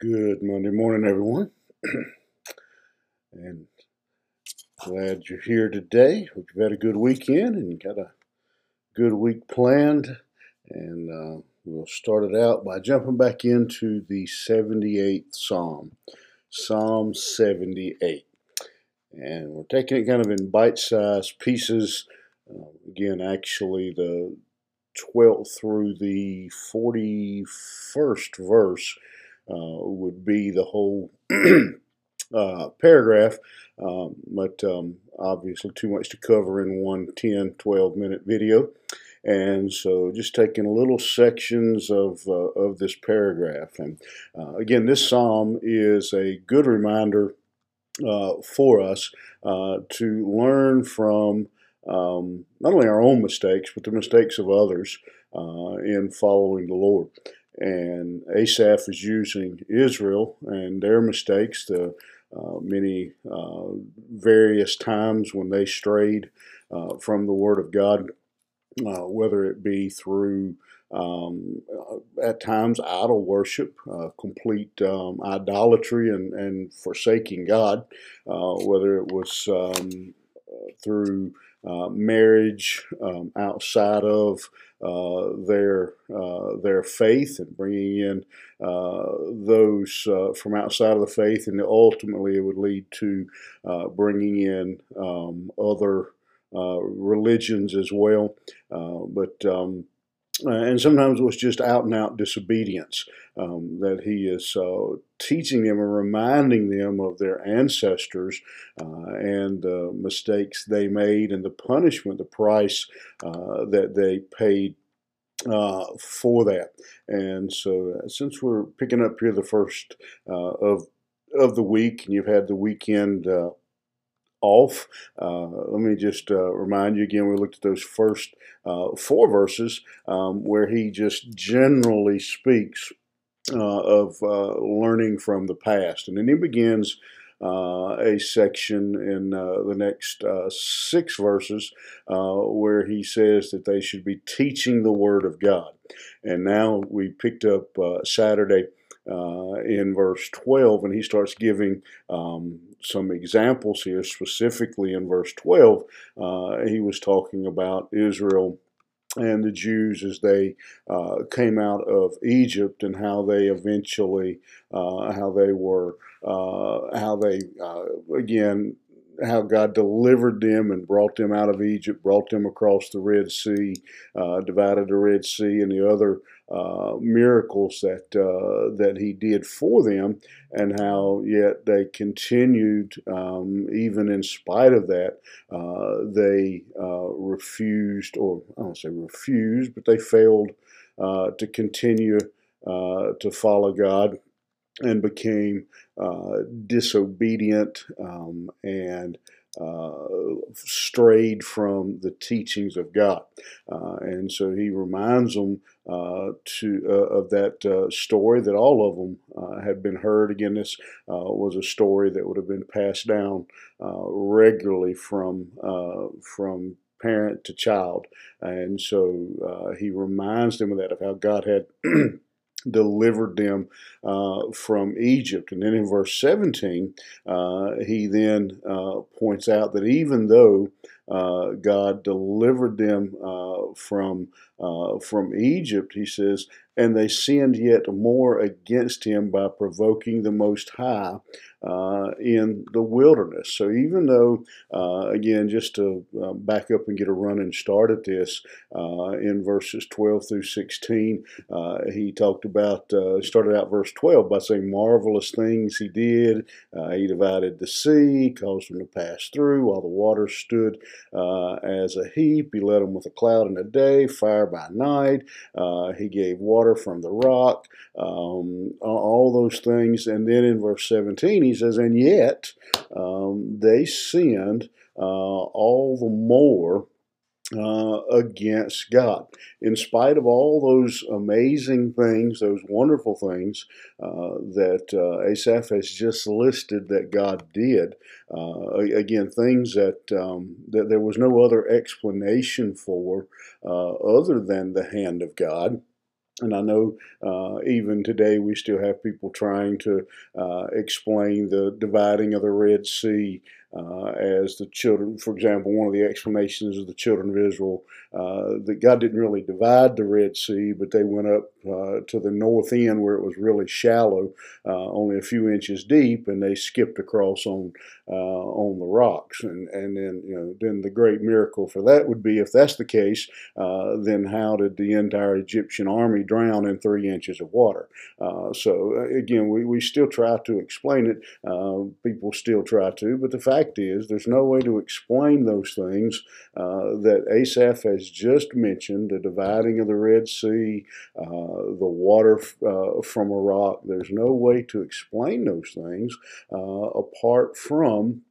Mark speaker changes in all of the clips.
Speaker 1: Good Monday morning, everyone. and glad you're here today. Hope you've had a good weekend and got a good week planned. And uh, we'll start it out by jumping back into the 78th Psalm, Psalm 78. And we're taking it kind of in bite sized pieces. Uh, again, actually, the 12th through the 41st verse would be the whole uh, paragraph, um, but um, obviously too much to cover in one 10, 12 minute video. And so just taking little sections of, uh, of this paragraph. And uh, again, this psalm is a good reminder uh, for us uh, to learn from um, not only our own mistakes, but the mistakes of others uh, in following the Lord. And Asaph is using Israel and their mistakes, the uh, many uh, various times when they strayed uh, from the Word of God, uh, whether it be through um, uh, at times idol worship, uh, complete um, idolatry, and, and forsaking God, whether it was um, through uh, marriage um, outside of uh, their uh, their faith and bringing in uh, those uh, from outside of the faith, and ultimately it would lead to bringing in um, other religions as well. but um, uh, and sometimes it was just out and out disobedience um, that he is uh, teaching them and reminding them of their ancestors uh, and the mistakes they made and the punishment, the price uh, that they paid uh, for that. And so, uh, since we're picking up here the first of of the week, and you've had the weekend off. Uh, let me just uh, remind you again, we looked at those first uh, four verses um, where he just generally speaks uh, of uh, learning from the past. And then he begins uh, a section in the next six verses where he says that they should be teaching the Word of God. And now we picked up Saturday uh, in verse 12, and he starts giving um, some examples here, specifically in verse 12. Uh, he was talking about Israel and the Jews as they uh, came out of Egypt and how they eventually, uh, how they were, uh, how they, uh, again, how God delivered them and brought them out of Egypt, brought them across the Red Sea, uh, divided the Red Sea, and the other uh, miracles that uh, that He did for them, and how yet they continued, um, even in spite of that, uh, they uh, refused, or I don't say refused, but they failed to continue to follow God and became uh, disobedient um, and uh, strayed from the teachings of God. Uh, and so he reminds them uh, to uh, of that uh, story that all of them had been heard. Again, this was a story that would have been passed down regularly from from parent to child. And so he reminds them of that, of how God had delivered them uh, from Egypt. And then in verse 17, uh, he then uh, points out that even though uh, God delivered them uh, from uh, from Egypt, he says, and they sinned yet more against him by provoking the Most High uh, in the wilderness. So even though, uh, again, just to back up and get a running start at this, in verses 12 through 16, uh, he talked about, started out verse 12 by saying, marvelous things he did. he divided the sea, caused them to pass through while the waters stood as a heap. He led them with a cloud in the day, fire by night. he gave water from the rock, um, all those things. And then in verse 17, he says, and yet um, they sinned uh, all the more uh, against God. In spite of all those amazing things, those wonderful things uh, that uh, Asaph has just listed that God did, uh, again, things that, um, that there was no other explanation for uh, other than the hand of God. and I know uh, even today we still have people trying to uh, explain the dividing of the Red Sea uh, as the children, for example, one of the explanations of the children of Israel, uh, that God didn't really divide the Red Sea, but they went up uh, to the north end where it was really shallow, uh, only a few inches deep, and they skipped across on uh, on the rocks. And and then you know then the great miracle for that would be if that's the case, uh, then how did the entire Egyptian army drown in three inches of water? so again, we, we still try to explain it. people still try to, but the fact fact is, there's no way to explain those things uh, that Asaph has just mentioned the dividing of the Red Sea, uh, the water uh, from a rock. There's no way to explain those things uh, apart from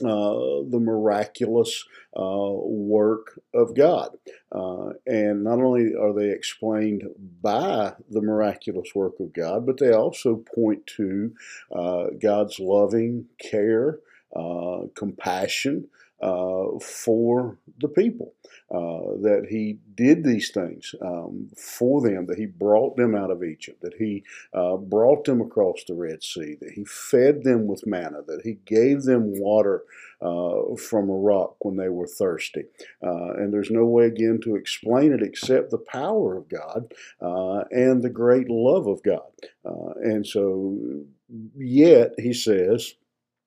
Speaker 1: uh, the miraculous uh, work of God. Uh, and not only are they explained by the miraculous work of God, but they also point to uh, God's loving care uh, compassion uh, for the people. Uh, that he did these things um, for them, that he brought them out of Egypt, that he uh, brought them across the Red Sea, that he fed them with manna, that he gave them water uh, from a rock when they were thirsty. And there's no way, again, to explain it except the power of God and the great love of God. and so, yet, he says,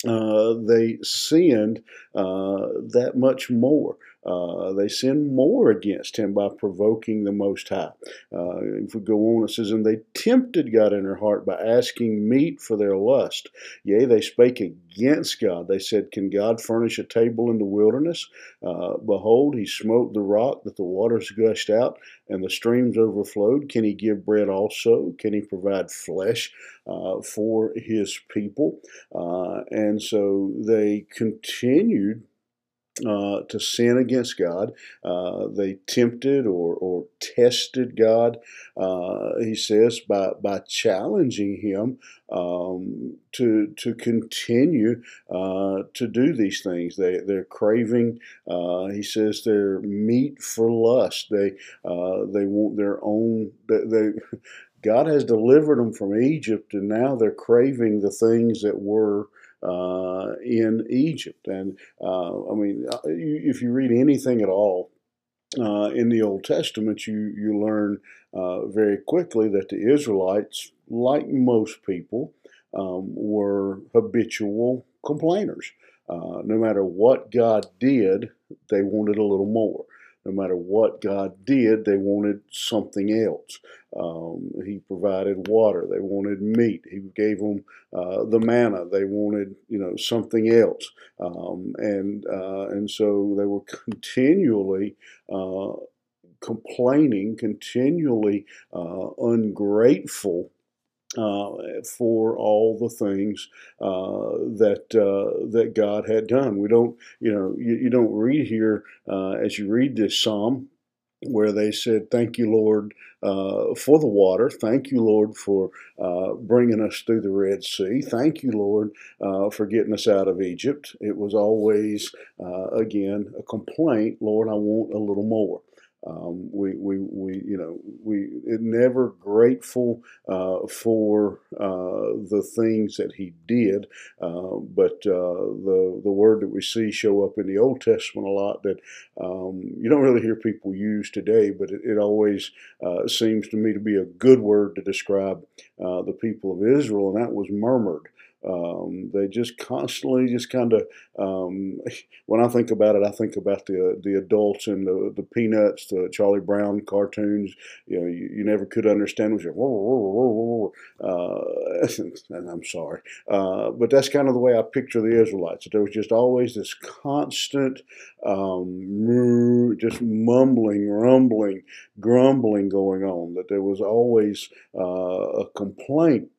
Speaker 1: uh, they sinned uh, that much more. Uh, they sin more against him by provoking the Most High. Uh, if we go on, it says, And they tempted God in their heart by asking meat for their lust. Yea, they spake against God. They said, Can God furnish a table in the wilderness? Uh, behold, he smote the rock that the waters gushed out and the streams overflowed. Can he give bread also? Can he provide flesh uh, for his people? Uh, and so they continued uh, to sin against God. Uh, they tempted or, or tested God, uh, he says, by, by challenging him um, to, to continue uh, to do these things. They, they're craving, uh, he says, their meat for lust. They, they want their own, they, they God has delivered them from Egypt, and now they're craving the things that were uh, in Egypt. And uh, I mean, uh, if you read anything at all uh, in the Old Testament, you you learn uh, very quickly that the Israelites, like most people, um, were habitual complainers. Uh, no matter what God did, they wanted a little more no matter what God did, they wanted something else. Um, he provided water. They wanted meat. He gave them uh, the manna. They wanted, you know, something else. Um, and uh, and so they were continually uh, complaining, continually uh, ungrateful uh, for all the things uh, that uh, that God had done. We don't, you know, you, you don't read here uh, as you read this psalm where they said, "Thank you, Lord, uh, for the water. Thank you, Lord, for uh, bringing us through the Red Sea. Thank you, Lord, for getting us out of Egypt." It was always, again, a complaint. Lord, I want a little more. Um, we, we, we, you know, we never grateful uh, for uh, the things that he did, uh, but uh, the the word that we see show up in the Old Testament a lot that um, you don't really hear people use today, but it, it always uh, seems to me to be a good word to describe uh, the people of Israel, and that was murmured. Um, they just constantly just kind of um, when I think about it, I think about the the adults and the the Peanuts, the Charlie Brown cartoons. You know, you, you never could understand. Was uh, and I'm sorry, uh, but that's kind of the way I picture the Israelites. There was just always this constant, um, just mumbling, rumbling, grumbling going on. That there was always uh, a complaint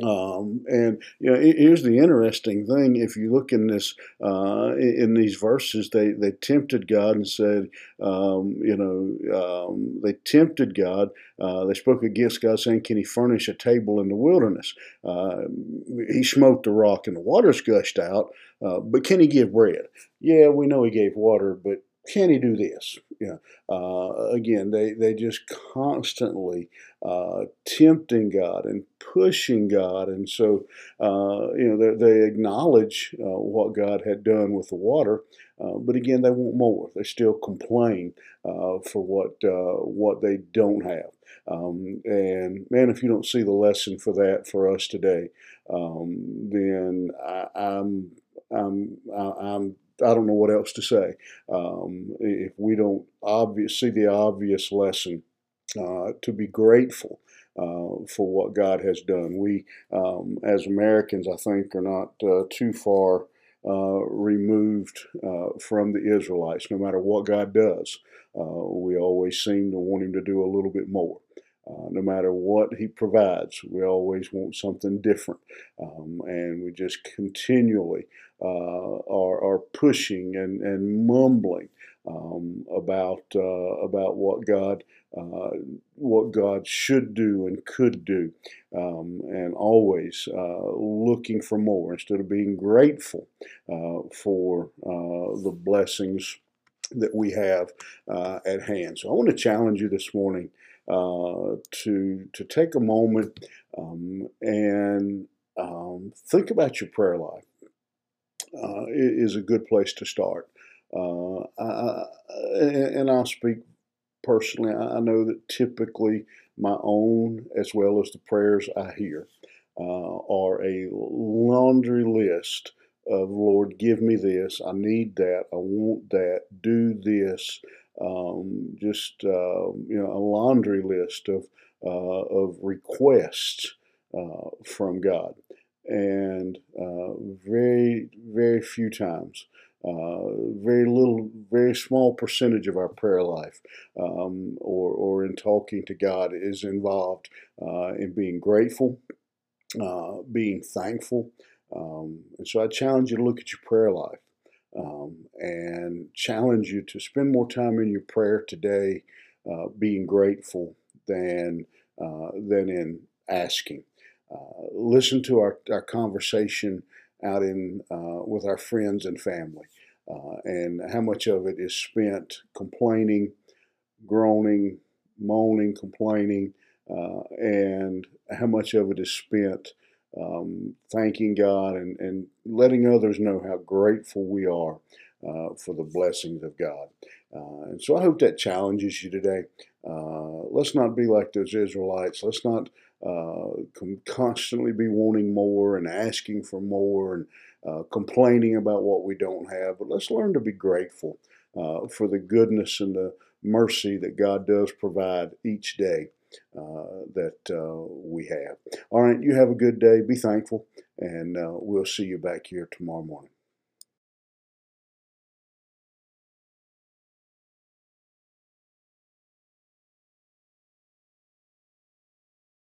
Speaker 1: um, and you know, here's the interesting thing: if you look in this, uh, in these verses, they they tempted God and said, um, you know, um, they tempted God. Uh, they spoke against God, saying, "Can He furnish a table in the wilderness?" Uh, he smote the rock, and the waters gushed out. Uh, but can He give bread? Yeah, we know He gave water, but can he do this? Yeah. Uh, again, they they just constantly uh, tempting God and pushing God, and so uh, you know they, they acknowledge uh, what God had done with the water, uh, but again they want more. They still complain uh, for what what they don't have. Um, and man, if you don't see the lesson for that for us today, um, then I, I'm I'm I'm I don't know what else to say. Um, if we don't obvious, see the obvious lesson uh, to be grateful uh, for what God has done. We, um, as Americans, I think, are not uh, too far uh, removed uh, from the Israelites. No matter what God does, uh, we always seem to want Him to do a little bit more. Uh, no matter what he provides, we always want something different. Um, and we just continually uh, are, are pushing and, and mumbling um, about, uh, about what God uh, what God should do and could do, um, and always uh, looking for more instead of being grateful for the blessings that we have at hand. So I want to challenge you this morning uh, to to take a moment um, and um, think about your prayer life. Uh, is a good place to start. Uh, I, and I'll speak personally. I know that typically my own, as well as the prayers I hear, uh, are a laundry list of Lord, give me this. I need that. I want that. Do this um, just uh, you know a laundry list of uh, of requests uh, from God, and uh, very very few times. Uh, very little, very small percentage of our prayer life, um, or or in talking to God, is involved uh, in being grateful, being thankful, um, and so I challenge you to look at your prayer life um, and challenge you to spend more time in your prayer today uh, being grateful than, uh, than in asking. Uh, listen to our, our conversation out in uh, with our friends and family uh, and how much of it is spent complaining, groaning, moaning, complaining, uh, and how much of it is spent um, thanking God and, and letting others know how grateful we are uh, for the blessings of God. Uh, and so I hope that challenges you today. Uh, let's not be like those Israelites. Let's not uh, constantly be wanting more and asking for more and uh, complaining about what we don't have. But let's learn to be grateful uh, for the goodness and the mercy that God does provide each day that uh, we have. All right, you have a good day. Be thankful, and uh, we'll see you back here tomorrow morning.